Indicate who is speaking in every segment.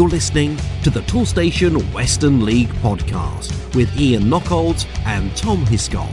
Speaker 1: You're listening to the Toolstation Western League podcast with Ian Knockolds and Tom Hiscott.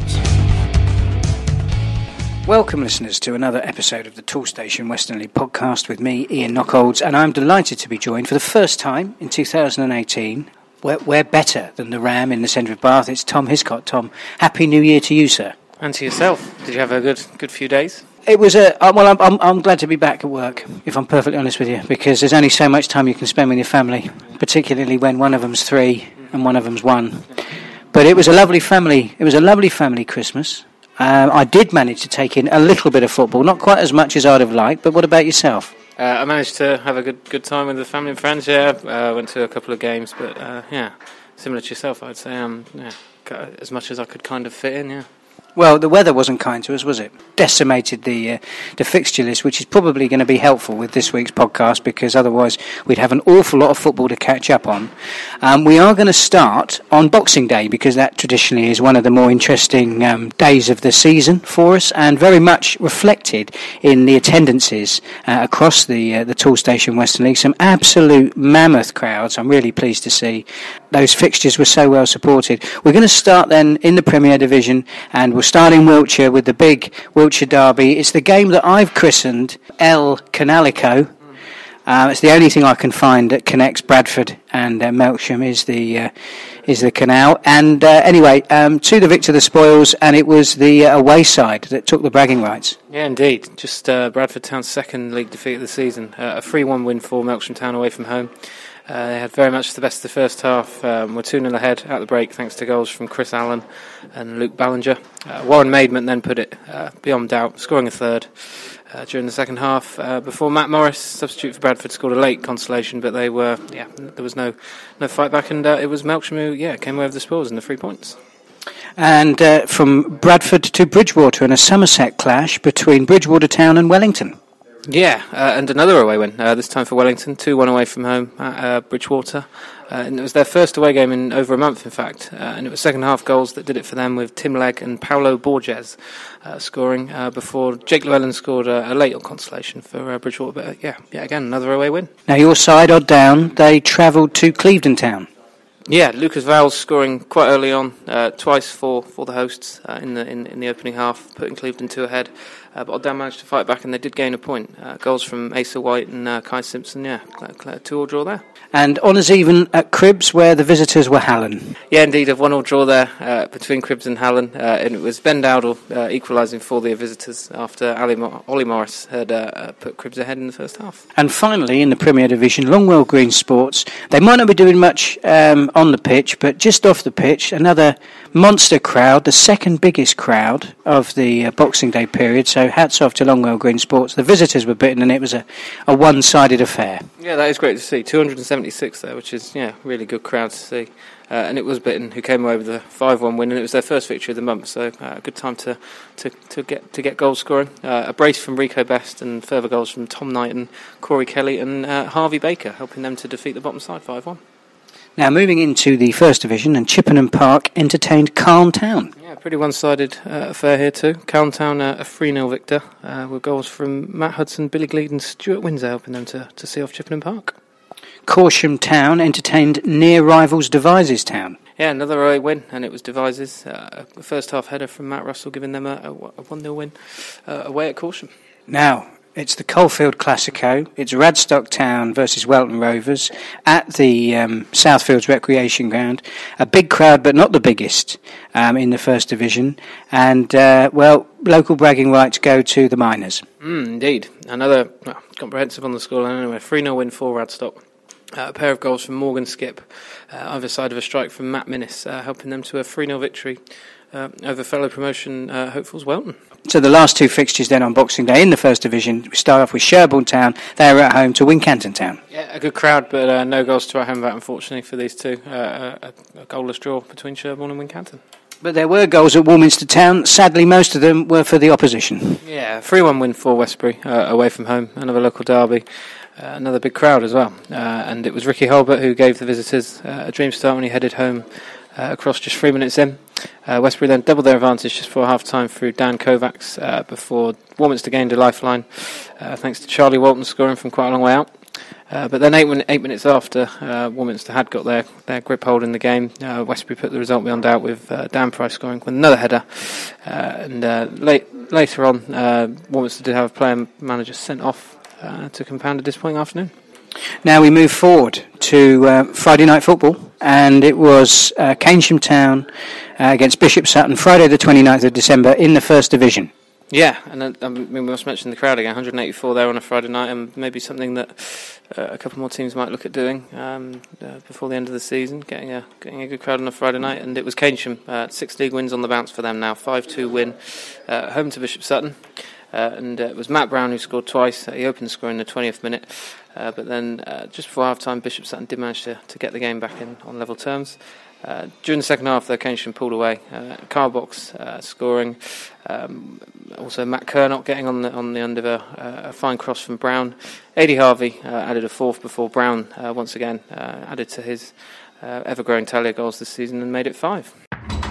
Speaker 2: Welcome, listeners, to another episode of the Toolstation Western League podcast with me, Ian Knockolds, and I'm delighted to be joined for the first time in 2018. We're, we're better than the Ram in the centre of Bath. It's Tom Hiscott. Tom, Happy New Year to you, sir.
Speaker 3: And to yourself. Did you have a good good few days?
Speaker 2: It was a uh, well. I'm, I'm, I'm glad to be back at work. If I'm perfectly honest with you, because there's only so much time you can spend with your family, particularly when one of them's three and one of them's one. But it was a lovely family. It was a lovely family Christmas. Um, I did manage to take in a little bit of football, not quite as much as I'd have liked. But what about yourself?
Speaker 3: Uh, I managed to have a good good time with the family and friends. Yeah, uh, went to a couple of games, but uh, yeah, similar to yourself, I'd say. Um, yeah, as much as I could kind of fit in. Yeah.
Speaker 2: Well, the weather wasn't kind to us, was it? Decimated the uh, the fixture list, which is probably going to be helpful with this week's podcast because otherwise we'd have an awful lot of football to catch up on. Um, we are going to start on Boxing Day because that traditionally is one of the more interesting um, days of the season for us, and very much reflected in the attendances uh, across the uh, the Toolstation Western League. Some absolute mammoth crowds. I'm really pleased to see those fixtures were so well supported. We're going to start then in the Premier Division, and we'll start in Wiltshire with the big Wiltshire Derby. It's the game that I've christened El Canalico. Uh, it's the only thing I can find that connects Bradford and uh, Melksham is the uh, is the canal. And uh, anyway, um, to the victor the spoils, and it was the uh, away side that took the bragging rights.
Speaker 3: Yeah, indeed. Just uh, Bradford Town's second league defeat of the season. a 3-1 win for Melksham Town away from home. Uh, they had very much the best of the first half. Um, we're 2 0 ahead at the break thanks to goals from Chris Allen and Luke Ballinger. Uh, Warren Maidment then put it uh, beyond doubt, scoring a third uh, during the second half. Uh, before Matt Morris, substitute for Bradford, scored a late consolation, but they were, yeah, there was no, no fight back, and uh, it was Melksham who, yeah, came away with the spoils and the three points.
Speaker 2: And from Bradford to Bridgwater in a Somerset clash between Bridgwater Town and Wellington.
Speaker 3: Yeah, uh, and another away win, uh, this time for Wellington, 2 1 away from home at uh, Bridgwater. Uh, and it was their first away game in over a month, in fact. Uh, and it was second half goals that did it for them, with Tim Legg and Paolo Borges uh, scoring before Jake Llewellyn scored a, a late consolation for Bridgwater. But yeah, yeah, again, another away win.
Speaker 2: Now, your side, Odd Down, they travelled to Clevedon Town.
Speaker 3: Yeah, Lucas Vowles scoring quite early on, uh, twice for, for the hosts uh, in the in, in, the opening half, putting Clevedon two ahead. Uh, but Odd Down managed to fight back, and they did gain a point. Uh, goals from Asa White and uh, Kai Simpson. Yeah, two all draw there.
Speaker 2: And honours even at Cribbs, where the visitors were Hallen.
Speaker 3: Yeah, indeed, a one all draw there uh, between Cribbs and Hallen, and it was Ben Dowdle equalising for the visitors after Ali Mo- Ollie Morris had put Cribbs ahead in the first half.
Speaker 2: And finally, in the Premier Division, Longwell Green Sports, they might not be doing much. Um, on the pitch, but just off the pitch, another monster crowd, the second biggest crowd of the uh, Boxing Day period. So hats off to Longwell Green Sports. The visitors were Bitton, and it was a, a one-sided affair.
Speaker 3: Yeah, that is great to see. 276 there, which is yeah, really good crowd to see. Uh, and it was Bitton who came away with a 5-1 win, and it was their first victory of the month. So uh, a good time to, to, to get to get goal scoring. Uh, a brace from Rico Best, and further goals from Tom Knight and Corey Kelly and uh, Harvey Baker, helping them to defeat the bottom side 5-1.
Speaker 2: Now, moving into the First Division, and Chippenham Park entertained Calne Town.
Speaker 3: Yeah, pretty one sided uh, affair here, too. Calne Town, uh, a 3 0 victor, uh, with goals from Matt Hudson, Billy Gleed, and Stuart Windsor helping them to, to see off Chippenham Park.
Speaker 2: Corsham Town entertained near rivals Devizes Town.
Speaker 3: Yeah, another away win, and it was Devizes. Uh, a first half header from Matt Russell giving them a, a 1 0 win uh, away at Corsham.
Speaker 2: Now, it's the Coalfield Classico. It's Radstock Town versus Welton Rovers at the um, Southfields Recreation Ground. A big crowd, but not the biggest um, in the First Division. And, uh, well, local bragging rights go to the Miners.
Speaker 3: Mm, indeed. Another well, comprehensive on the scoreline anyway. 3 0 win for Radstock. Uh, a pair of goals from Morgan Skip, uh, either side of a strike from Matt Minnis, uh, helping them to a 3 0 victory uh, over fellow promotion uh, hopefuls Welton.
Speaker 2: So the last two fixtures then on Boxing Day in the First Division, we start off with Sherborne Town. They are at home to Wincanton Town.
Speaker 3: Yeah, a good crowd, but uh, no goals to our home about, unfortunately, for these two. Uh, a, a, goalless draw between Sherborne and Wincanton.
Speaker 2: But there were goals at Warminster Town. Sadly, most of them were for the opposition.
Speaker 3: Yeah, 3 1 win for Westbury uh, away from home. Another local derby. Uh, another big crowd as well. Uh, and it was Ricky Holbert who gave the visitors uh, a dream start when he headed home uh, across just three minutes in. Uh, Westbury then doubled their advantage just for half time through Dan Kovacs uh, before Warminster gained a lifeline, uh, thanks to Charlie Walton scoring from quite a long way out. Uh, but then eight, eight minutes after uh, Warminster had got their, their grip hold in the game, uh, Westbury put the result beyond doubt with Dan Price scoring with another header. And late, later on, Warminster did have a player manager sent off to compound a disappointing afternoon.
Speaker 2: Now we move forward to uh, Friday night football, and it was uh, Town uh, against Bishop Sutton, Friday the 29th of December in the First Division.
Speaker 3: Yeah, and uh, I mean, we must mention the crowd again 184 there on a Friday night, and maybe something that uh, a couple more teams might look at doing um, uh, before the end of the season, getting a getting a good crowd on a Friday night. And it was Keynsham, uh, six league wins on the bounce for them now, 5 2 win, uh, home to Bishop Sutton. Uh, and it was Matt Brown who scored twice. he opened the score in the 20th minute, but then just before half time, Bishop Sutton did manage to, to get the game back in on level terms. Uh, during the second half, though, Keynsham pulled away. Uh, Carbox uh, scoring. Um, also, Matt Kernot getting on the on the end of a, a fine cross from Brown. Adi Harvey uh, added a fourth before Brown uh, once again uh, added to his ever growing tally of goals this season and made it five.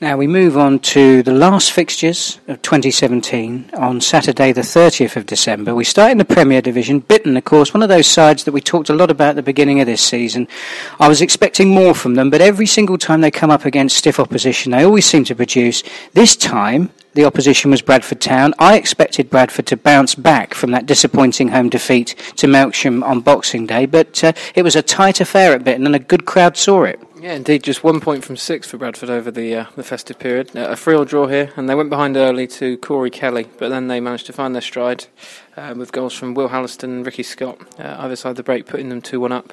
Speaker 2: Now we move on to the last fixtures of 2017 on Saturday, the 30th of December. We start in the Premier Division. Bitton, of course, one of those sides that we talked a lot about at the beginning of this season. I was expecting more from them, but every single time they come up against stiff opposition, they always seem to produce. This time, the opposition was Bradford Town. I expected Bradford to bounce back from that disappointing home defeat to Melksham on Boxing Day, but uh, it was a tight affair at Bitton, and a good crowd saw it.
Speaker 3: Yeah, indeed, just one point from six for Bradford over the uh, the festive period. Uh, a free-all draw here, and they went behind early to Corey Kelly, but then they managed to find their stride uh, with goals from Will Halliston and Ricky Scott, uh, either side of the break, putting them 2 1 up.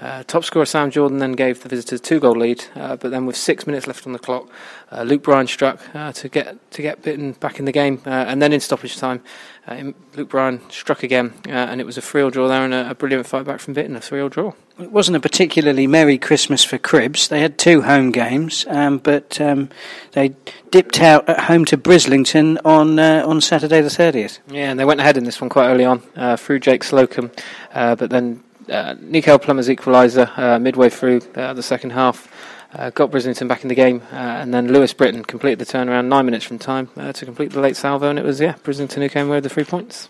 Speaker 3: Uh, top scorer Sam Jordan then gave the visitors two goal lead, uh, but then with six minutes left on the clock, uh, Luke Bryan struck uh, to get to get Bitton back in the game, uh, and then in stoppage time, uh, Luke Bryan struck again, and it was a three all draw there and a, a brilliant fight back from Bitton, a three all draw.
Speaker 2: It wasn't a particularly merry Christmas for Cribbs. They had two home games, um, but um, they dipped out at home to Brislington on on Saturday the 30th.
Speaker 3: Yeah, and they went ahead in this one quite early on through Jake Slocum, but then uh, Nico Plummer's equaliser uh, midway through uh, the second half. Uh, got Brislington back in the game, uh, and then Lewis Britton completed the turnaround nine minutes from time uh, to complete the late salvo, and it was yeah Brislington who came away with the three points.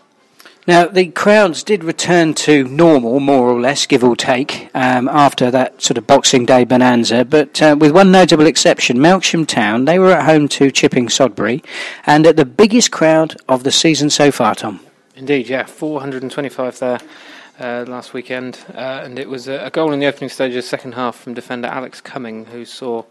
Speaker 2: Now, the crowds did return to normal, more or less, give or take, um, after that sort of Boxing Day bonanza, but uh, with one notable exception, Melksham Town, they were at home to Chipping Sodbury, and at the biggest crowd of the season so far, Tom.
Speaker 3: Indeed, yeah, 425 there uh, last weekend, uh, and it was a, a, goal in the opening stage of the second half from defender Alex Cumming, who saw,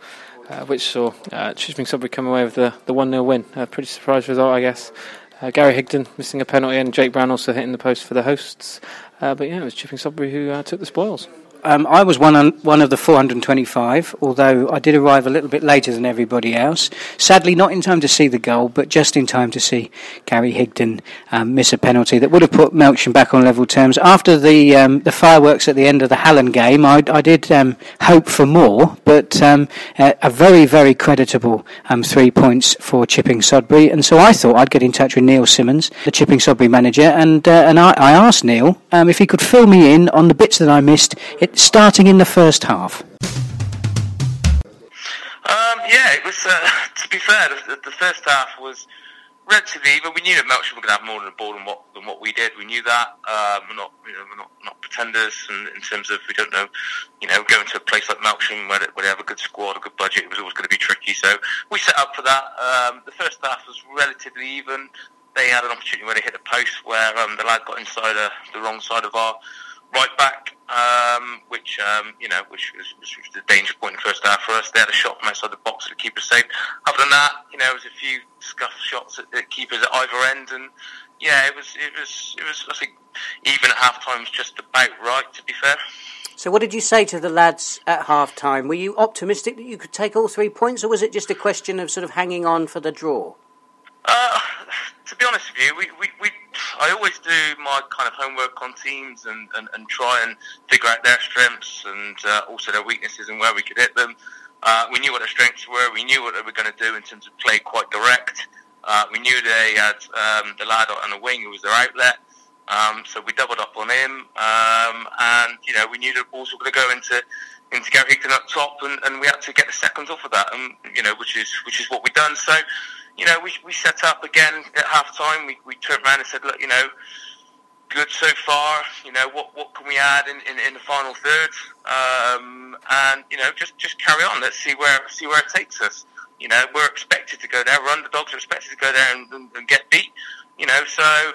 Speaker 3: uh, which saw uh, Chipping Sodbury come away with the, the 1 0 win. A pretty surprise result, I guess. Uh, Gary Higdon missing a penalty, and Jake Brown also hitting the post for the hosts. Uh, but yeah, it was Chipping Sodbury who uh, took the spoils.
Speaker 2: Um, I was one on, one of the 425, although I did arrive a little bit later than everybody else. Sadly, not in time to see the goal, but just in time to see Gary Higdon um, miss a penalty that would have put Melksham back on level terms. After the um, the fireworks at the end of the Hallen game, I, I did um, hope for more, but um, a very very creditable um, three points for Chipping Sodbury, and so I thought I'd get in touch with Neil Simmons, the Chipping Sodbury manager, and uh, and I, I, asked Neil if he could fill me in on the bits that I missed. It, starting in the first half?
Speaker 4: Um, yeah, it was. Uh, to be fair, the, the, first half was relatively even. We knew that Melksham were going to have more than the ball than what than what we did. We knew that. Um, we're not, you know, we're not not pretenders, and in terms of we don't know, you know, going to a place like Melksham where, where they have a good squad, a good budget, it was always going to be tricky. So we set up for that. Um, the first half was relatively even. They had an opportunity where they hit the post where um, the lad got inside uh, the wrong side of our right back, um, which um, you know, which was, was the danger point in the first half for us. They had a shot from outside the box to keep us safe. Other than that, you know, it was a few scuff shots at the keepers at either end, and yeah, it was it was it was I think even at half time was just about right. To be fair.
Speaker 2: So, what did you say to the lads at half time? Were you optimistic that you could take all three points, or was it just a question of sort of hanging on for the draw?
Speaker 4: Uh, to be honest with you, we, we, we I always do my kind of homework on teams and, and, and try and figure out their strengths and uh, also their weaknesses and where we could hit them. Uh, we knew what their strengths were. We knew what they were going to do in terms of play quite direct. Uh, we knew they had um, the lad on the wing who was their outlet. Um, so we doubled up on him, um, and you know we knew the balls were going to go into into Gary up top, and, and we had to get the seconds off of that, and you know which is which is what we've done. So you know we we set up again at half time. We we turned around and said, look, you know, good so far. You know what what can we add in, in, in the final third, um, and you know just just carry on. Let's see where see where it takes us. You know we're expected to go there. We're underdogs. We're expected to go there and, and, and get beat. You know so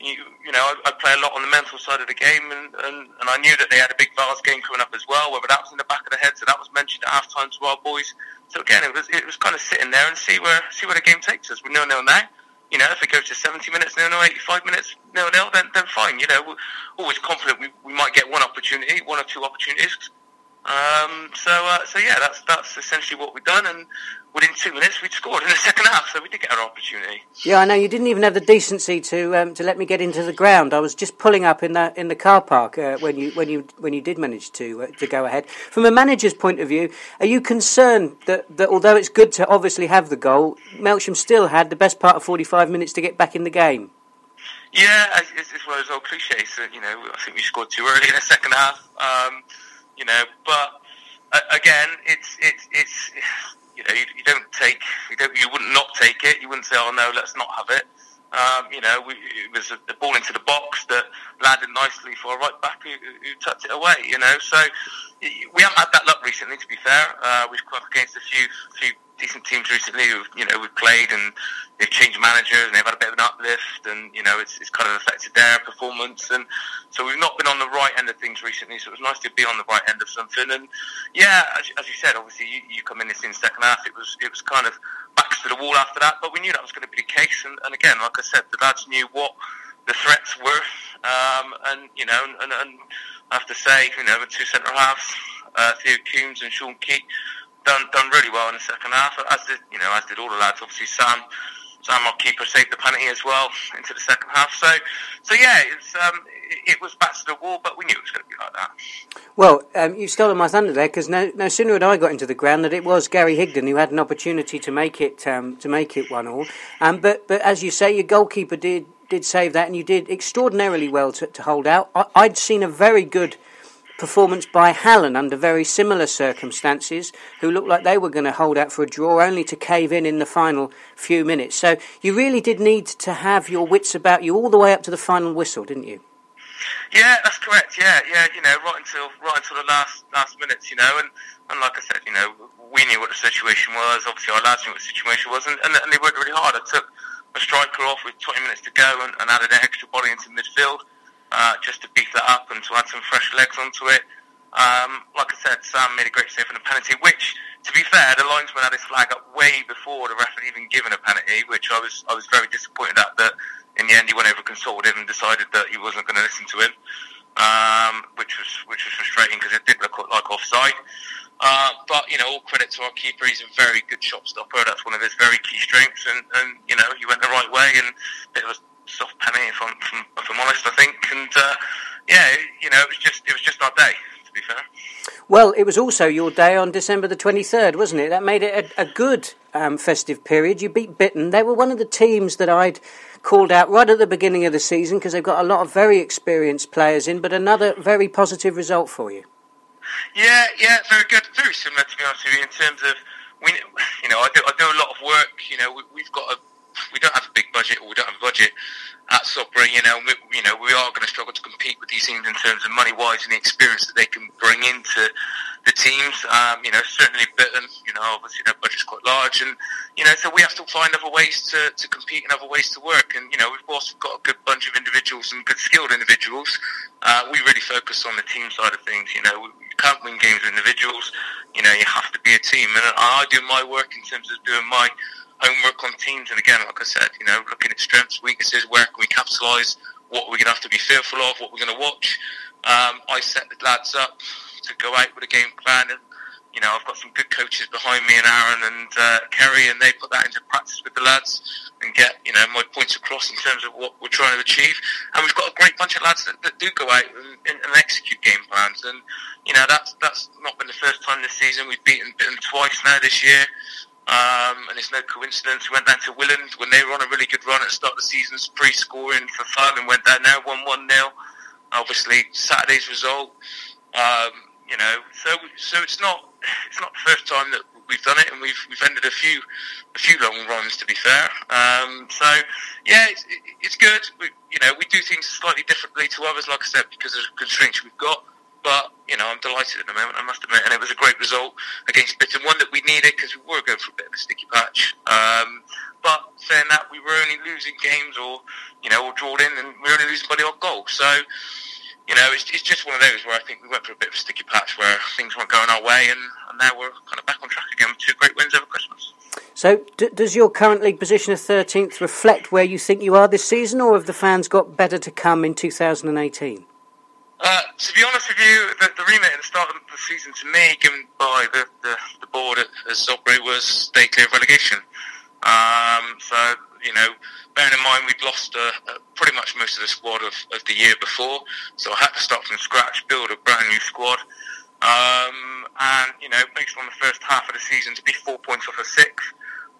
Speaker 4: you, you know, I, I play a lot on the mental side of the game, and, and, and I knew that they had a big Vase game coming up as well, whether that was in the back of the head, so that was mentioned at half time to our boys. So again, it was it was kind of sitting there and see where see where the game takes us. We're nil nil now. You know, if it goes to 70 minutes, nil nil, 85 minutes, nil nil, then then fine. You know, we're always confident we, we might get one opportunity, one or two opportunities. Um, so uh, so yeah, that's that's essentially what we've done, and within two minutes we'd scored in the second half, so we did get our opportunity.
Speaker 2: Yeah, I know you didn't even have the decency to um, to let me get into the ground. I was just pulling up in the in the car park uh, when you when you when you did manage to uh, to go ahead. From a manager's point of view, are you concerned that, that although it's good to obviously have the goal, Melksham still had the best part of forty five minutes to get back in the game?
Speaker 4: Yeah, it's, it's one of those old cliches. That, you know, I think we scored too early in the second half. Um, you know, but uh, again, it's it's it's you know, you, you don't take, you don't, you wouldn't not take it. You wouldn't say, oh no, let's not have it. Um, you know, we, it was a, ball into the box that landed nicely for a right back who, who tucked it away. You know, so we haven't had that luck recently. To be fair, uh, we've come up against a few few decent teams recently who you know we've played and they've changed managers and they've had a bit of an uplift and you know it's, it's kind of affected their performance. And so we've not been on the right end of things recently so it was nice to be on the right end of something. And yeah as, as you said obviously you, you come in this in second half it was it was kind of backs to the wall after that but we knew that was going to be the case. And, and again like I said the lads knew what the threats were um, and you know and, and I have to say you know the two centre halves uh, Theo Coombs and Sean Keat done done really well in the second half. As did you know, as did all the lads. Obviously, Sam, Sam, our keeper, saved the penalty as well into the second half. So, so yeah, um, it, was back to the wall, but we knew it was going to be like that.
Speaker 2: Well, um, you've stolen my thunder there because no, no sooner had I got into the ground that it was Gary Higdon who had an opportunity to make it um, to make it one all. Um, but but as you say, your goalkeeper did did save that, and you did extraordinarily well to, to hold out. I, I'd seen a very good performance by Hallen under very similar circumstances, who looked like they were going to hold out for a draw, only to cave in in the final few minutes. So you really did need to have your wits about you all the way up to the final whistle, didn't you?
Speaker 4: Yeah, that's correct. Yeah, yeah, you know, right until right until the last last minutes, you know, and, and like I said, you know, we knew what the situation was. Obviously, our lads knew what the situation was, and, and, and they worked really hard. I took a striker off with 20 minutes to go and, and added an extra body into midfield uh, just to beef that up and to add some fresh legs onto it. Um, like I said, Sam made a great save on the penalty, which, to be fair, the linesman had his flag up way before the ref had even given a penalty, which I was I was very disappointed at. That in the end he went over consulted him and decided that he wasn't going to listen to him, um, which was which was frustrating because it did look like offside. Uh, but you know, all credit to our keeper. He's a very good shot stopper. That's one of his very key strengths, and, and you know he went the right way and it was soft penny, if I'm, if I'm honest, I think. And uh, yeah, you know, it was just it was just our day, to be fair.
Speaker 2: Well, it was also your day on December the 23rd, wasn't it? That made it a, a good um, festive period. You beat Bitton. They were one of the teams that I'd called out right at the beginning of the season because they've got a lot of very experienced players in, but another very positive result for you.
Speaker 4: Yeah, yeah, very good. Very similar, to be honest with you, in terms of, we, you know, I do, I do a lot of work. You know, we, have got a we don't have a big budget or we don't have a budget at Sodbury, you know, we, you know, we are going to struggle to compete with these teams in terms of money wise and the experience that they can bring into the teams. Um, you know, certainly Bitton, you know, obviously their budget's quite large, and you know, so we have to find other ways to, to compete and other ways to work. And you know, we've also got a good bunch of individuals and good skilled individuals. Uh, we really focus on the team side of things. You know, we, you can't win games with individuals. You know, you have to be a team, and I do my work in terms of doing my homework on teams. And again, like I said, you know, looking at strengths, weaknesses, where can we capitalise, what we're going to have to be fearful of, what we're going to watch. Um, I set the lads up to go out with a game plan and, you know, I've got some good coaches behind me, and Aaron and uh, Kerry, and they put that into practice with the lads and get, you know, my points across in terms of what we're trying to achieve. And we've got a great bunch of lads that, that do go out and, and, execute game plans. And you know, that's that's not been the first time this season. We've beaten, beaten twice now this year. Um, and it's no coincidence. We went down to Willand when they were on a really good run at the start of the season, pre-scoring for fun, and went down now one one nil. Obviously, Saturday's result. Um, you know, so so it's not it's not the first time that we've done it, and we've we've ended a few a few long runs. To be fair, um, so yeah, it's, it's good. We, you know, we do things slightly differently to others, like I said, because of the constraints we've got. But you know, I'm delighted at the moment. I must admit, and it was a great result against Bitton, one that we needed because we were going for a bit of a sticky patch. Um, but saying that, we were only losing games, or you know, or drawing in, and we were only losing by the odd goal. So you know, it's, it's just one of those where I think we went for a bit of a sticky patch where things weren't going our way, and, and now we're kind of back on track again with two great wins over Christmas.
Speaker 2: So, d- does your current league position of 13th reflect where you think you are this season, or have the fans got better to come in 2018?
Speaker 4: Uh, to be honest with you, the, the remit at the start of the season to me, given by the, the, the board at, at Sodbury, was stay clear of relegation. Um, so, you know, bearing in mind we'd lost uh, uh, pretty much most of the squad of, of the year before, so I had to start from scratch, build a brand new squad. Um, and, you know, based on the first half of the season, to be four points off a six,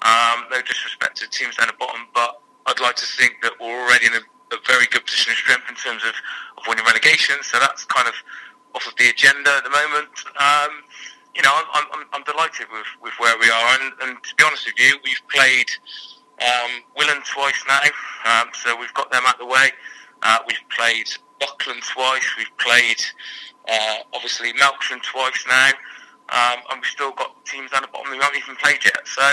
Speaker 4: um, no disrespect to teams down the bottom, but I'd like to think that we're already in a, a very good position of strength in terms of, of winning relegation, so that's kind of off of the agenda at the moment. Um, you know, I'm, I'm, I'm delighted with, with where we are, and, and to be honest with you, we've played um, twice now, um, so we've got them out of the way. Uh, we've played Buckland twice. We've played uh, obviously Melksham twice now, um, and we've still got teams down the bottom we haven't even played yet. So,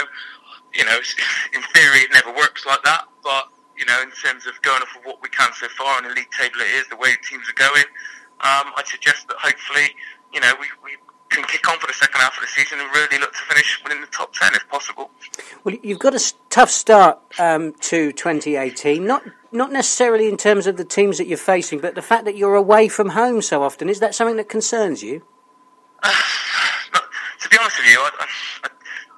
Speaker 4: you know, in theory, it never works like that. But you know, in terms of going off of what we can so far on the league table, it is the way teams are going. Um, I'd suggest that hopefully, you know, we, we can kick on for the second half of the season and really look to finish within the top 10 if possible.
Speaker 2: Well, you've got a tough start um, to 2018, not not necessarily in terms of the teams that you're facing, but the fact that you're away from home so often. Is that something that concerns you?
Speaker 4: Uh, to be honest with you, I, I,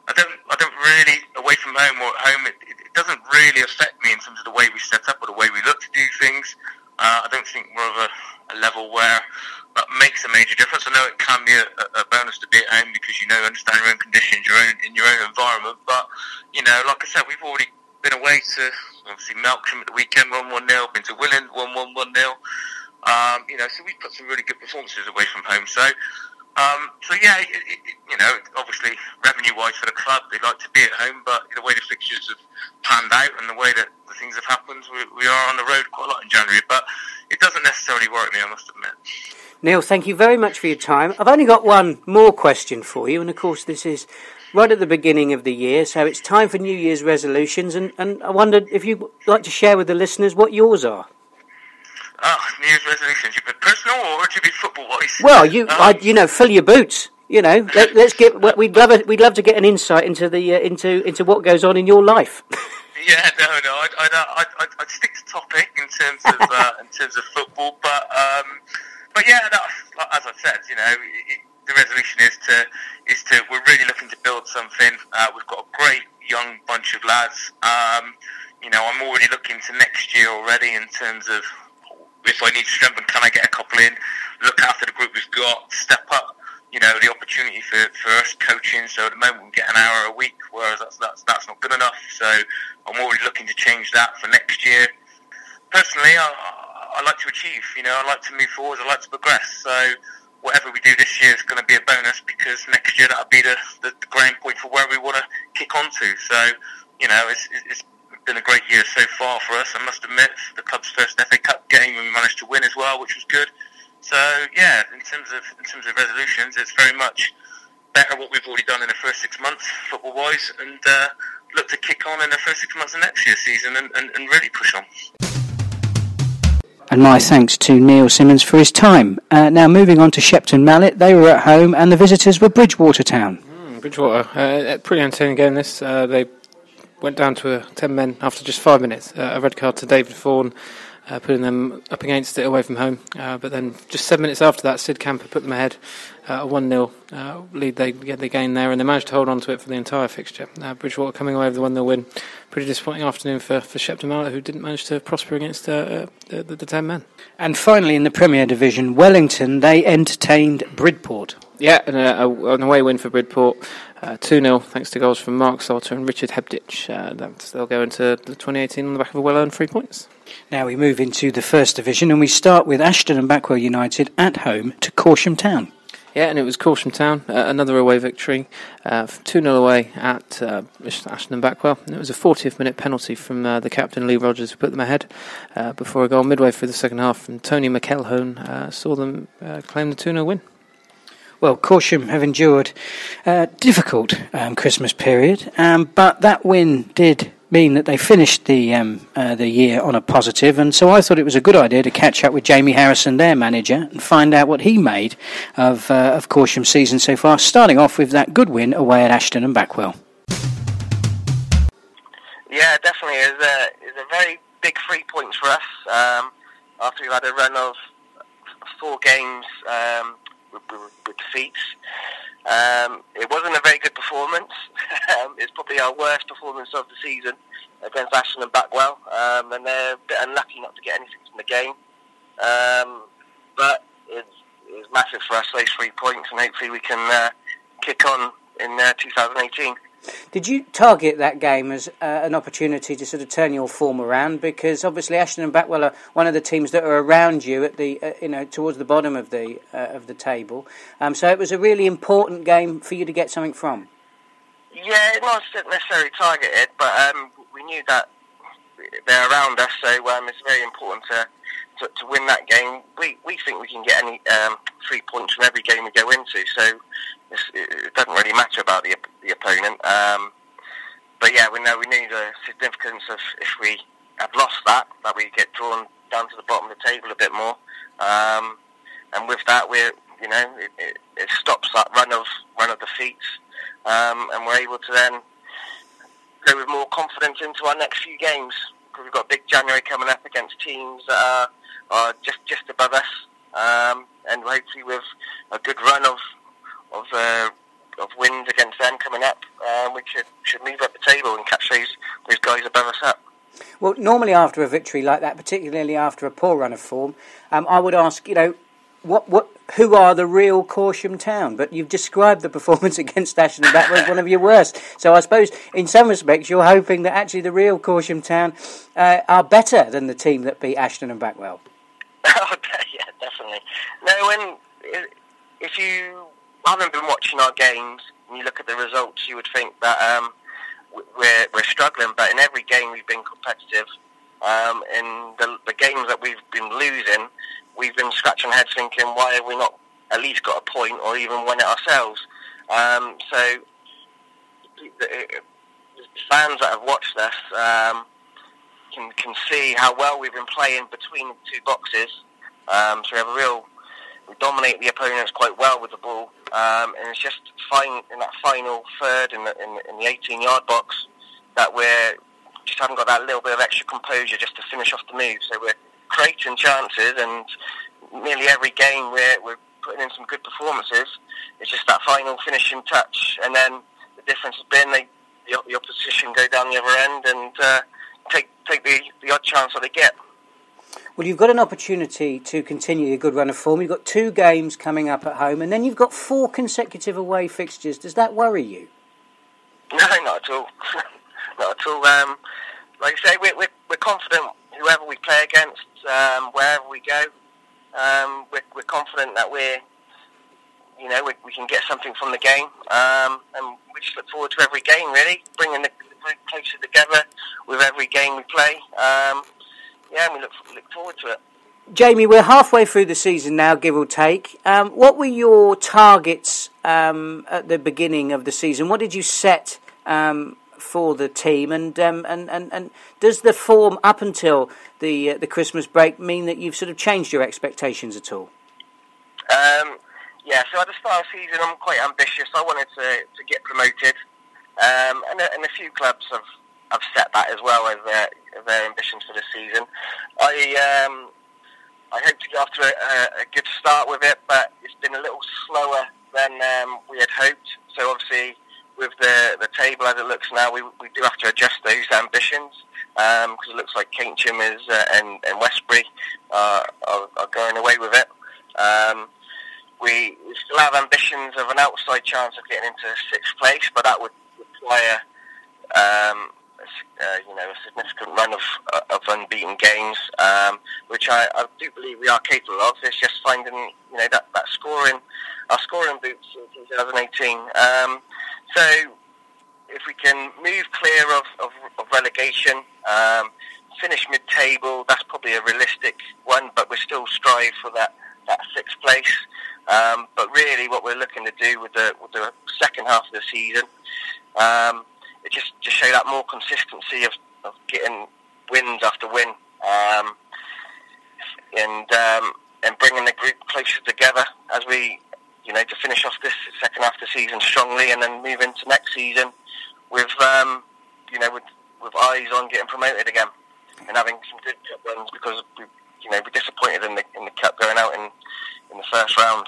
Speaker 4: I, don't I don't really away from home or at home. It, it, doesn't really affect me in terms of the way we set up or the way we look to do things. Uh, I don't think we're of a, a level where that makes a major difference. I know it can be a, a bonus to be at home because you know understand your own conditions, your own in your own environment. But you know, like I said, we've already been away to obviously Melksham at the weekend, one one nil. Been to Willand, one one one nil. Um, you know, so we've put some really good performances away from home. So, um, so yeah, it, it, you know, obviously revenue-wise for the club, they like to be at home, but the way the fixtures have panned out and the way that the things have happened, we, we are on the road quite a lot in January. But it doesn't necessarily worry me, I must admit.
Speaker 2: Neil, thank you very much for your time. I've only got one more question for you, and of course, this is right at the beginning of the year, so it's time for New Year's resolutions, and, and I wondered if you'd like to share with the listeners what yours are.
Speaker 4: Oh, New Year's resolutions. You be personal or do you be football wise?
Speaker 2: Well, you, um, I, you know, fill your boots. You know, let, us get. We'd love. A, we'd love to get an insight into the uh, into into what goes on in your life.
Speaker 4: yeah, no, no. I'd, I'd, I'd, I'd, stick to topic in terms of uh, in terms of football, but um, but yeah, no, as I said, you know, it, the resolution is to is to we're really looking to build something. Uh, we've got a great young bunch of lads. Um, you know, I'm already looking to next year already in terms of if I need to strengthen, can I get a couple in? Look after the group we've got, step up. You know, the opportunity for, for us coaching. So at the moment we get an hour a week, whereas that's that's that's not good enough. So I'm already looking to change that for next year. Personally, I, I like to achieve. You know, I like to move forward. I like to progress. So whatever we do this year is going to be a bonus because next year that'll be the, the, the ground point for where we want to kick on to. So, you know, it's, it's been a great year so far for us. I must admit, the club's first FA Cup game we managed to win as well, which was good. So yeah, in terms of in terms of resolutions, it's very much better what we've already done in the first six months, football wise, and uh, look to kick on in the first six months of next year's season and, and, and really push on.
Speaker 2: And my thanks to Neil Simmons for his time. Uh, now, moving on to Shepton Mallet, they were at home and the visitors were Bridgwater Town.
Speaker 3: Mm, Bridgwater, uh, pretty entertaining game this. Uh, they went down to 10 men after just five minutes. Uh, a red card to David Fawn. uh, putting them up against it away from home. Uh, but then just seven minutes after that, Sid Camper put them ahead, uh, a 1 0 uh, lead they get the gain there, and they managed to hold on to it for the entire fixture. Uh, Bridgwater coming away with the 1 0 win. Pretty disappointing afternoon for, for Shepton Mallet, who didn't manage to prosper against uh, the, the, the 10 men.
Speaker 2: And finally, in the Premier Division, Wellington, they entertained Bridport.
Speaker 3: Yeah, and a, a, an away win for Bridport. Uh, 2 0, thanks to goals from Mark Salter and Richard Hebditch. Uh, they'll go into the 2018 on the back of a well earned three points.
Speaker 2: Now we move into the First Division and we start with Ashton and Backwell United at home to Corsham Town.
Speaker 3: Yeah, and it was Corsham Town, uh, another away victory, uh, 2 0 away at uh, Ashton and Backwell. And it was a 40th minute penalty from uh, the captain, Lee Rogers, who put them ahead uh, before a goal midway through the second half. And Tony McElhone uh, saw them claim the 2 0 win.
Speaker 2: Well, Corsham have endured a difficult um, Christmas period, um, but that win did mean that they finished the um, uh, the year on a positive, and so I thought it was a good idea to catch up with Jamie Harrison, their manager, and find out what he made of uh, of Corsham's season so far. Starting off with that good win away at Ashton and Backwell.
Speaker 5: Yeah, definitely, it's a it's a very big three points for us um, after we've had a run of four games um, with, with, defeats. Um, it wasn't a very good performance. um, it's probably our worst performance of the season against Ashton and Backwell, um, and they're a bit unlucky not to get anything from the game. Um, but it's, it's massive for us, those three points, and hopefully we can uh, kick on in uh, 2018.
Speaker 2: Did you target that game as uh, an opportunity to sort of turn your form around? Because obviously Ashton and Backwell are one of the teams that are around you at the uh, you know towards the bottom of the uh, of the table. Um, so it was a really important game for you to get something from.
Speaker 5: Yeah, it wasn't necessarily targeted, but um, we knew that they're around us, so um, it's very important to, to, to win that game. We we think we can get any um, three points from every game we go into, so it doesn't really matter about the the opponent. Um, but yeah, we know we knew the significance of if we had lost that, that we get drawn down to the bottom of the table a bit more. Um, and with that, we're you know it, it, it, stops that run of run of defeats, um, and we're able to then go with more confidence into our next few games. because We've got a big January coming up against teams that are, are just just above us, um, and hopefully with a good run of of uh, of wins against them coming up, um, we should should move up the table and catch those those guys above us up.
Speaker 2: Well, normally after a victory like that, particularly after a poor run of form, um, I would ask, you know, what what who are the real Corsham Town? But you've described the performance against Ashton and that was one of your worst. So I suppose in some respects you're hoping that actually the real Corsham Town uh, are better than the team that beat Ashton and Backwell.
Speaker 5: oh, yeah, definitely. No, when if you haven't been watching our games and you look at the results, you would think that um, we're, we're struggling. But in every game, we've been competitive. Um, in the, the games that we've been losing, we've been scratching heads thinking, why have we not at least got a point or even won it ourselves? Um, so the, fans that have watched us um, can can see how well we've been playing between the two boxes. Um, so we have a real we dominate the opponents quite well with the ball, um, and it's just fine in that final third in the, in, in the 18 yard box that we're just haven't got that little bit of extra composure just to finish off the move. So we're creating chances, and nearly every game we're, we're putting in some good performances. It's just that final finishing touch, and then the difference has been they, the, the opposition go down the other end and uh, take the, the odd chance that they get.
Speaker 2: Well, you've got an opportunity to continue your good run of form. You've got two games coming up at home, and then you've got four consecutive away fixtures. Does that worry you?
Speaker 5: No, not at all. not at all. Um, like I say, we're, we're, we're, confident whoever we play against, um, wherever we go. Um, we're, we're, confident that we're, you know, we, we, can get something from the game, um, and we just look forward to every game. Really, bringing the group closer together with every game we play. Um, yeah, we look, look forward to it.
Speaker 2: Jamie, we're halfway through the season now, give or take. Um, what were your targets um, at the beginning of the season? What did you set um, for the team? And, um, and, and, and does the form up until the uh, the Christmas break mean that you've sort of changed your expectations at all?
Speaker 5: Um, yeah, so at the start of the season, I'm quite ambitious. I wanted to, to get promoted, um, and, a, and a few clubs have, have set that as well as their their ambitions for the season. I um, I hope to get off to a, a, good start with it, but it's been a little slower than um, we had hoped. So obviously, with the the table as it looks now, we, we do have to adjust those ambitions because um, it looks like Keynsham is uh, and, and Westbury uh, are, are, going away with it. Um, we still have ambitions of an outside chance of getting into sixth place, but that would require um, uh, you know a significant run of of unbeaten games, um, which I, I, do believe we are capable of. It's just finding you know that, that scoring our scoring boots in 2018. Um, so if we can move clear of, of, of relegation, um, finish mid-table, that's probably a realistic one, but we still strive for that, that sixth place. Um, but really, what we're looking to do with the, with the second half of the season, um, it just just show that more consistency of, of getting wins after win, um, and um, and bringing the group closer together as we, you know, to finish off this second half of the season strongly, and then move into next season with, um, you know, with with eyes on getting promoted again and having some good cup runs because we, you know, we're disappointed in the in the cup going out in in the first round.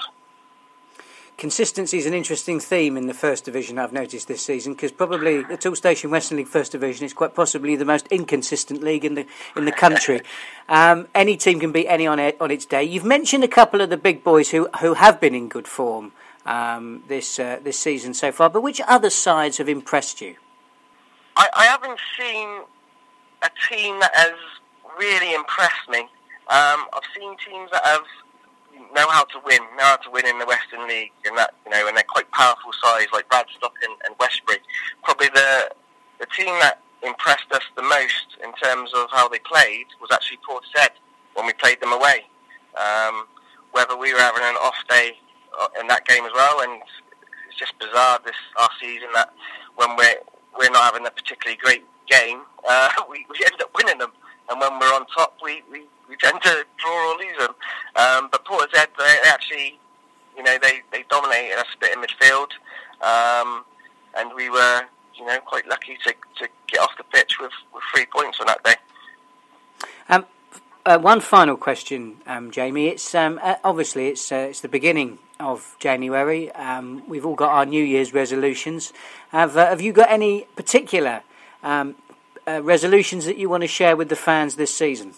Speaker 2: Consistency is an interesting theme in the First Division I've noticed this season because probably the Toolstation Western League First Division is quite possibly the most inconsistent league in the in the country. um, any team can beat any on it, on its day. You've mentioned a couple of the big boys who who have been in good form um, this uh, this season so far, but which other sides have impressed you?
Speaker 5: I, I haven't seen a team that has really impressed me. Um, I've seen teams that have know how to win, know how to win in the Western League, and that you know, and they're quite powerful sides like Radstock and, and Westbury. Probably the the team that impressed us the most in terms of how they played was actually Portishead when we played them away. Um, whether we were having an off day uh, in that game as well, and it's just bizarre this our season that when we're we're not having a particularly great game, uh, we, we end up winning them, and when we're on top, we, we we tend to draw or lose them. Um, but Portishead, they actually, you know, they, they dominated us a bit in midfield, um, and we were, you know, quite lucky to, to get off the pitch with, with three points on that day.
Speaker 2: Um, uh, one final question, um, Jamie. It's um, uh, obviously it's uh, it's the beginning of January. Um, we've all got our New Year's resolutions. Have uh, Have you got any particular um, uh, resolutions that you want to share with the fans this season?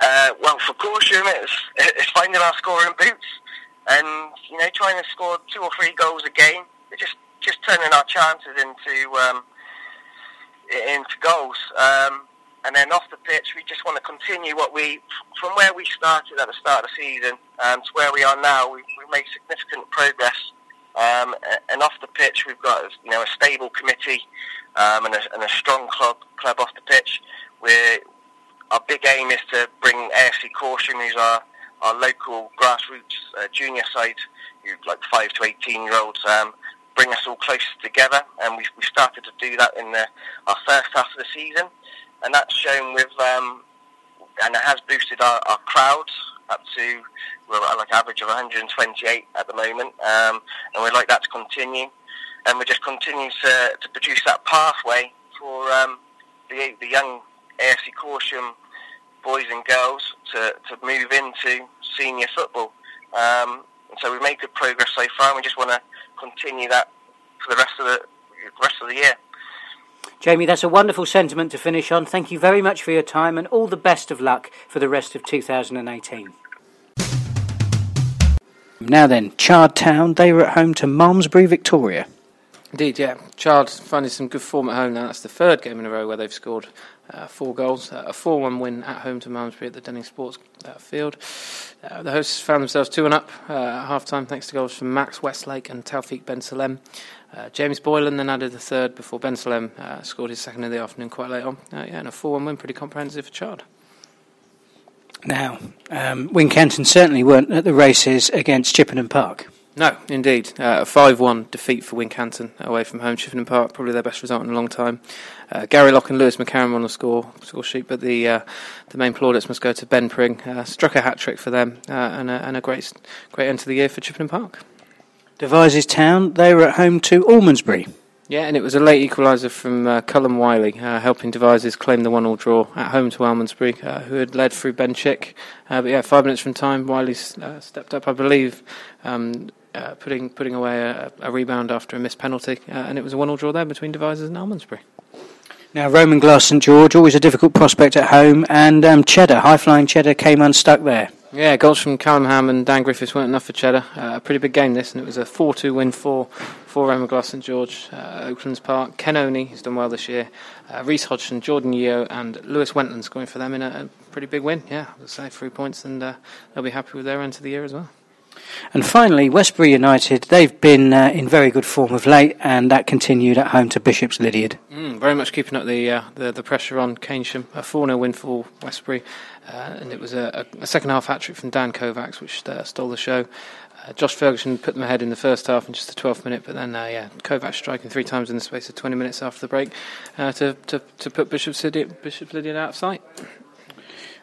Speaker 5: Uh, well, for Corsham, it's, it's finding our scoring boots and, you know, trying to score two or three goals a game. just, just turning our chances into, um, into goals. Um, and then off the pitch, we just want to continue what we, from where we started at the start of the season um, to where we are now, we, we made significant progress. Um, and off the pitch, we've got you know a stable committee um, and, a, and, a, strong club club off the pitch. We're our big aim is to bring AFC Corsham, who's our, our local grassroots uh, junior side, who like five to eighteen year olds, um, bring us all closer together, and we've, we started to do that in the, our first half of the season, and that's shown with um, and it has boosted our, our crowds up to we're at like average of 128 at the moment, um, and we'd like that to continue, and we're just continue to, to produce that pathway for um, the, the young AFC Corsham boys and girls to, to move into senior football. Um, and so we've made good progress so far, and we just want to continue that for the rest of the rest of the year.
Speaker 2: Jamie, that's a wonderful sentiment to finish on. Thank you very much for your time, and all the best of luck for the rest of 2018. Now then, Chard Town, they were at home to Malmesbury Victoria.
Speaker 3: Indeed, yeah. Chard finding some good form at home now. That's the third game in a row where they've scored uh, four goals. Uh, a 4 1 win at home to Malmesbury at the Denning Sports uh, Field. Uh, the hosts found themselves 2 1 up uh, at half time thanks to goals from Max Westlake and Taufik Ben Salem. Uh, James Boylan then added the third before Ben Salem scored his second in the afternoon quite late on. yeah, and a 4 1 win, pretty comprehensive for Chard.
Speaker 2: Now, um, Wincanton certainly weren't at the races against Chippenham Park.
Speaker 3: No, indeed. Uh, a 5 1 defeat for Wincanton away from home. Chippenham Park, probably their best result in a long time. Uh, Gary Locke and Lewis McCarron on the score score sheet, but the uh, the main plaudits must go to Ben Pring. Uh, struck a hat trick for them uh, and, a, and a great great end to the year for Chippenham Park.
Speaker 2: Devizes Town, they were at home to Almondsbury.
Speaker 3: Yeah, and it was a late equaliser from uh, Cullen Wiley, uh, helping Devizes claim the one-all draw at home to Almondsbury, uh, who had led through Ben Chick. Uh, but yeah, five minutes from time, Wiley uh, stepped up, I believe, um, uh, putting putting away a, a, rebound after a missed penalty, and it was a one-all draw there between Devizes and Almondsbury.
Speaker 2: Now, Roman Glass St George, always a difficult prospect at home, and um, Cheddar, high-flying Cheddar, came unstuck there.
Speaker 3: Yeah, goals from Callum Ham and Dan Griffiths weren't enough for Cheddar. Uh, a pretty big game this, and it was a 4-2 win for for Roman Glass St George, uh, Oaklands Park. Ken Oney, who's done well this year, uh, Reese Hodgson, Jordan Yeo, and Lewis Wentland scoring for them in a, a pretty big win. Yeah, I would say three points, and uh, they'll be happy with their end of the year as well.
Speaker 2: And finally, Westbury United, they've been uh, in very good form of late, and that continued at home to Bishop's Lydeard.
Speaker 3: Mm, very much keeping up the, uh, the, the pressure on Keynsham. A 4 0 win for Westbury, uh, and it was a, a, second half hat trick from Dan Kovacs, which uh, stole the show. Uh, Josh Ferguson put them ahead in the first half in just the 12th minute, but then, uh, yeah, Kovacs striking three times in the space of 20 minutes after the break to, to, to put Bishop's Lydeard, Bishop's Lydeard out of sight.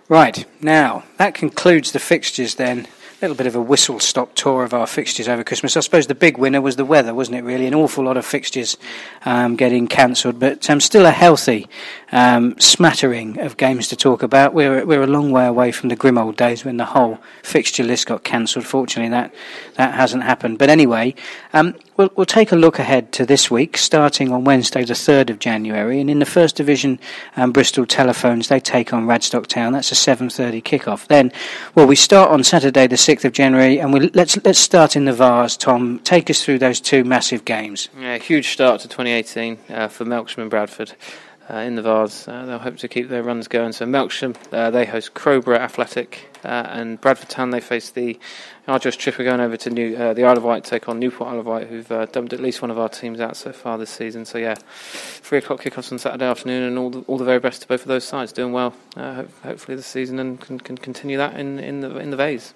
Speaker 2: Right, now, that concludes the fixtures then little bit of a whistle stop tour of our fixtures over Christmas. I suppose the big winner was the weather, wasn't it? Really, an awful lot of fixtures um, getting cancelled, but um, still a healthy um, smattering of games to talk about. We're we're a long way away from the grim old days when the whole fixture list got cancelled. Fortunately, that that hasn't happened. But anyway, um, we'll we'll take a look ahead to this week, starting on Wednesday, the third of January, and in the first division, um, Bristol Telephones they take on Radstock Town. That's a seven thirty kickoff. Then, well, we start on Saturday, the sixth of January, and we let's let's start in the Vase. Tom, take us through those two massive games.
Speaker 3: Yeah, huge start to 2018 uh, for Melksham and Bradford uh, in the Vase. Uh, they'll hope to keep their runs going. So Melksham, uh, they host Crowborough Athletic, uh, and Bradford Town they face the arduous trip. We're going over to New, uh, the Isle of Wight, take on Newport Isle of Wight, who've uh, dumped at least one of our teams out so far this season. So yeah, three o'clock kickoffs on Saturday afternoon, and all the, all the very best to both of those sides. Doing well, ho- hopefully this season, and can, can continue that in, in the in the Vase.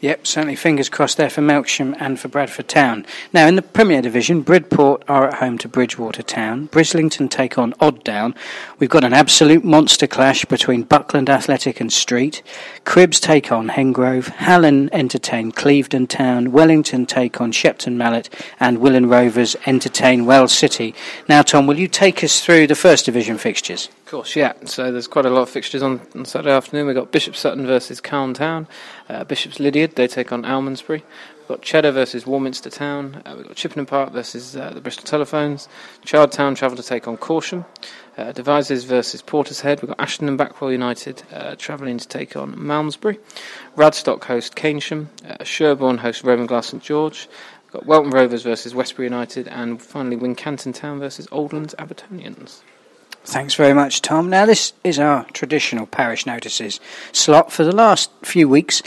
Speaker 2: Yep, certainly fingers crossed there for Melksham and for Bradford Town. Now, in the Premier Division, Bridport are at home to Bridgwater Town. Brislington take on Odd Down. We've got an absolute monster clash between Buckland Athletic and Street. Cribbs take on Hengrove. Hallen entertain Clevedon Town. Wellington take on Shepton Mallet. And Willand Rovers entertain Wells City. Now, Tom, will you take us through the First Division fixtures?
Speaker 3: Course, yeah. So there's quite a lot of fixtures on, on Saturday afternoon. We've got Bishop Sutton versus Calne Town. Uh, Bishop's Lydeard, they take on Almondsbury. We've got Cheddar versus Warminster Town. Uh, we've got Chippenham Park versus uh, the Bristol Telephones. Chard Town travel to take on Corsham. Uh, Devizes versus Portishead. We've got Ashton and Backwell United uh, travelling to take on Malmesbury. Radstock host Keynsham. Uh, Sherborne host Roman Glass St George. We've got Welton Rovers versus Westbury United. And finally Wincanton Town versus Oldlands Abertonians.
Speaker 2: Thanks very much, Tom. Now, this is our traditional parish notices slot. For the last few weeks,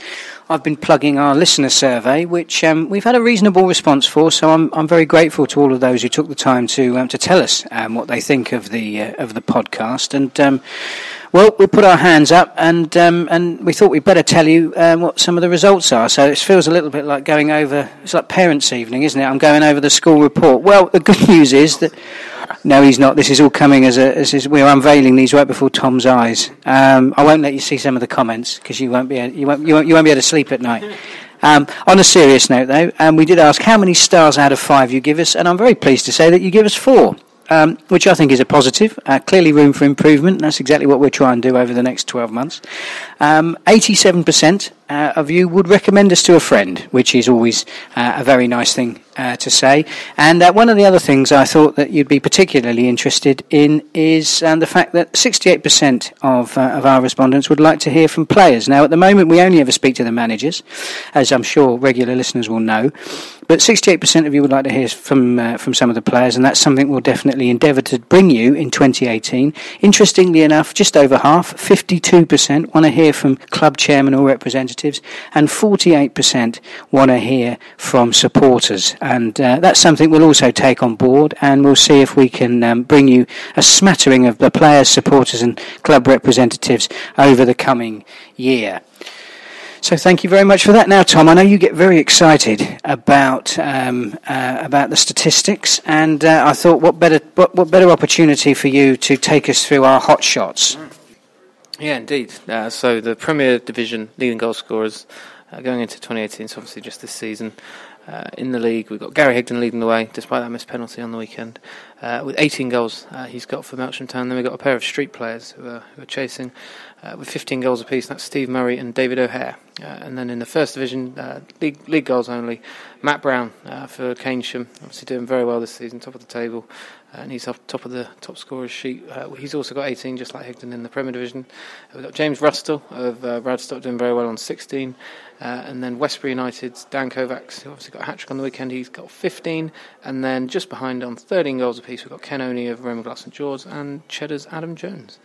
Speaker 2: I've been plugging our listener survey, which um, we've had a reasonable response for. So I'm, I'm very grateful to all of those who took the time to um, to tell us um, what they think of the uh, of the podcast. And um, well, we put our hands up, and um, and we thought we'd better tell you um, what some of the results are. So it feels a little bit like going over. It's like parents' evening, isn't it? I'm going over the school report. Well, the good news is that no, he's not. This is all coming as a. As, we're unveiling these right before Tom's eyes. Um, I won't let you see some of the comments because you won't be. Able, you won't. You won't, you won't be able to sleep at night. Um, on a serious note, though, um, we did ask how many stars out of five you give us, and I'm very pleased to say that you give us four um, which I think is a positive. Uh, clearly, room for improvement. That's exactly what we're trying to do over the next 12 months. Um, 87% uh, of you would recommend us to a friend, which is always uh, a very nice thing uh, to say. And uh, one of the other things I thought that you'd be particularly interested in is um, the fact that 68% of, uh, of our respondents would like to hear from players. Now, at the moment, we only ever speak to the managers, as I'm sure regular listeners will know. But 68% of you would like to hear from uh, from some of the players, and that's something we'll definitely endeavour to bring you in 2018. Interestingly enough, just over half, 52%, want to hear from club chairman or representatives, and 48% want to hear from supporters. And uh, that's something we'll also take on board, and we'll see if we can um, bring you a smattering of the players, supporters, and club representatives over the coming year. So thank you very much for that. Now, Tom, I know you get very excited about um, uh, about the statistics, and uh, I thought, what better what, what, better opportunity for you to take us through our hot shots?
Speaker 3: Yeah, indeed. Uh, so the Premier Division leading goal scorers uh, going into 2018, so obviously just this season. Uh, in the league, we've got Gary Higdon leading the way, despite that missed penalty on the weekend, uh, with 18 goals uh, he's got for Melksham Town. Then we've got a pair of street players who are, who are chasing uh, with 15 goals apiece. That's Steve Murray and David O'Hare. Uh, and then in the first division, uh, league, league goals only, Matt Brown for Keynsham, obviously doing very well this season, top of the table. And he's up top of the top scorers sheet. He's also got 18, just like Higdon in the Premier Division. we've got James Rustle of Radstock doing very well on 16. And then Westbury United's Dan Kovacs, who obviously got a hat trick on the weekend, he's got 15. And then just behind on 13 goals apiece, we've got Ken Oney of Roman Glass St George and Cheddar's Adam Jones.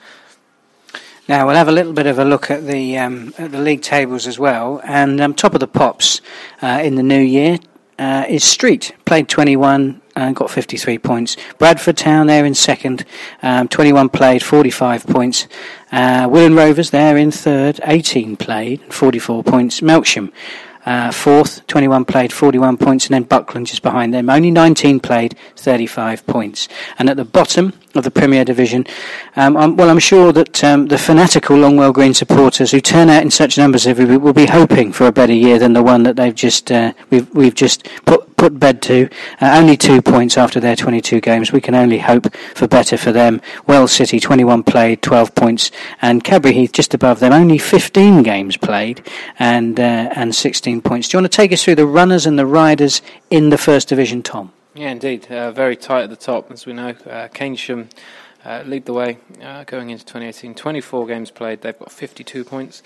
Speaker 2: Now we'll have a little bit of a look at the um, at the league tables as well. And um, top of the pops uh, in the new year uh, is Street. Played 21 and got 53 points. Bradford Town there in second, um, 21 played, 45 points. Uh, Willand Rovers there in third, 18 played, 44 points. Melksham uh, fourth, 21 played, 41 points, and then Buckland just behind them. Only 19 played, 35 points. And at the bottom of the Premier Division, um, I'm, well, I'm sure that um, the fanatical Longwell Green supporters who turn out in such numbers every week will be hoping for a better year than the one that they've just uh, we've we've just put put bed to. Uh, only two points after their 22 games. We can only hope for better for them. Wells City, 21 played, 12 points, and Cadbury Heath just above them, only 15 games played and uh, and 16 points. Do you want to take us through the runners and the riders in the First Division, Tom?
Speaker 3: Yeah, indeed. Uh, very tight at the top, as we know. Uh, uh, lead the way uh, going into 2018. 24 games played, they've got 52 points.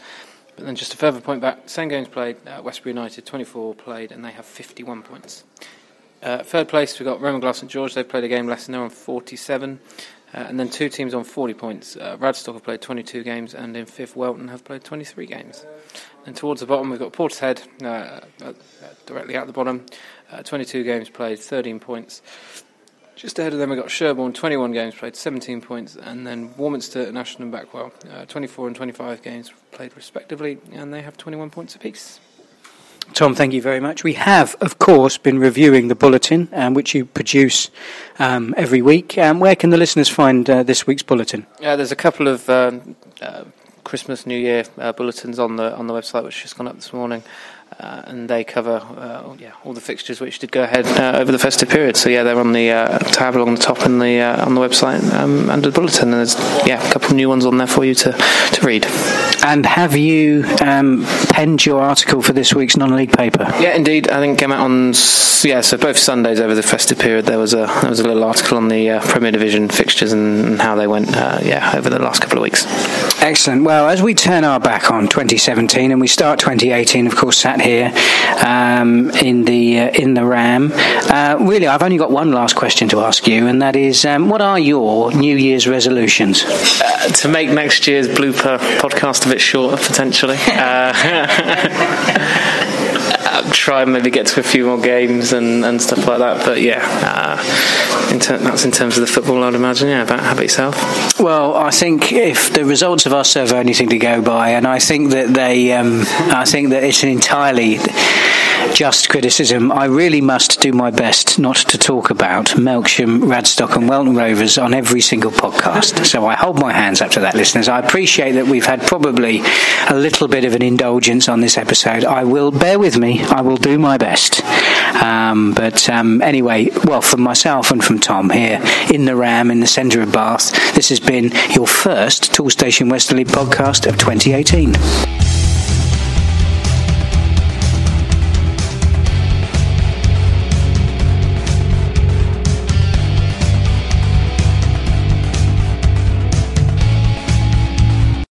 Speaker 3: But then just a further point back, same games played, uh, Westbury United 24 played, and they have 51 points. Uh, third place, we've got Roman Glass St George, they've played a game less, and they're on 47. Uh, and then two teams on 40 points. Uh, Radstock have played 22 games, and in fifth, Welton have played 23 games. And towards the bottom, we've got Portishead, uh, uh directly at the bottom, uh, 22 games played, 13 points. Just ahead of them, we've got Sherborne, 21 games played, 17 points, and then Warminster, and Ashton, and Backwell, uh, 24 and 25 games played respectively, and they have 21 points apiece.
Speaker 2: Tom, thank you very much. We have, of course, been reviewing the bulletin, um, which you produce um, every week. Um, where can the listeners find uh, this week's bulletin?
Speaker 3: Yeah, there's a couple of um, uh, Christmas, New Year uh, bulletins on the on the website, which just gone up this morning uh, and they cover uh, yeah all the fixtures which did go ahead uh, over the festive period. So yeah, they're on the uh, tab along the top in the uh, on the website um, under the bulletin. And there's yeah a couple of new ones on there for you to to read.
Speaker 2: And have you um, penned your article for this week's non-league paper?
Speaker 3: Yeah, indeed. I think came out on yeah. So both Sundays over the festive period, there was a there was a little article on the uh, Premier Division fixtures and, and how they went. yeah, over the last couple of weeks.
Speaker 2: Excellent. Well, as we turn our back on 2017 and we start 2018, of course, sat here um, in the uh, in the Ram. Uh, really, I've only got one last question to ask you, and that is, um, what are your New Year's resolutions?
Speaker 3: Uh, to make next year's blooper podcast a bit shorter, potentially. Try and maybe get to a few more games and, and stuff like that. But yeah, uh, in ter- that's in terms of the football, I'd imagine. Yeah, about how about yourself?
Speaker 2: Well, I think if the results of our survey are anything to go by, and I think that they, um, I think that it's an entirely just criticism. I really must do my best not to talk about Melksham, Radstock, and Welton Rovers on every single podcast. So I hold my hands up to that, listeners. I appreciate that we've had probably a little bit of an indulgence on this episode. I will bear with me. I will do my best. Um, but um, anyway, well, from myself and from Tom here in the Ram in the centre of Bath, this has been your first Toolstation Western League podcast of 2018.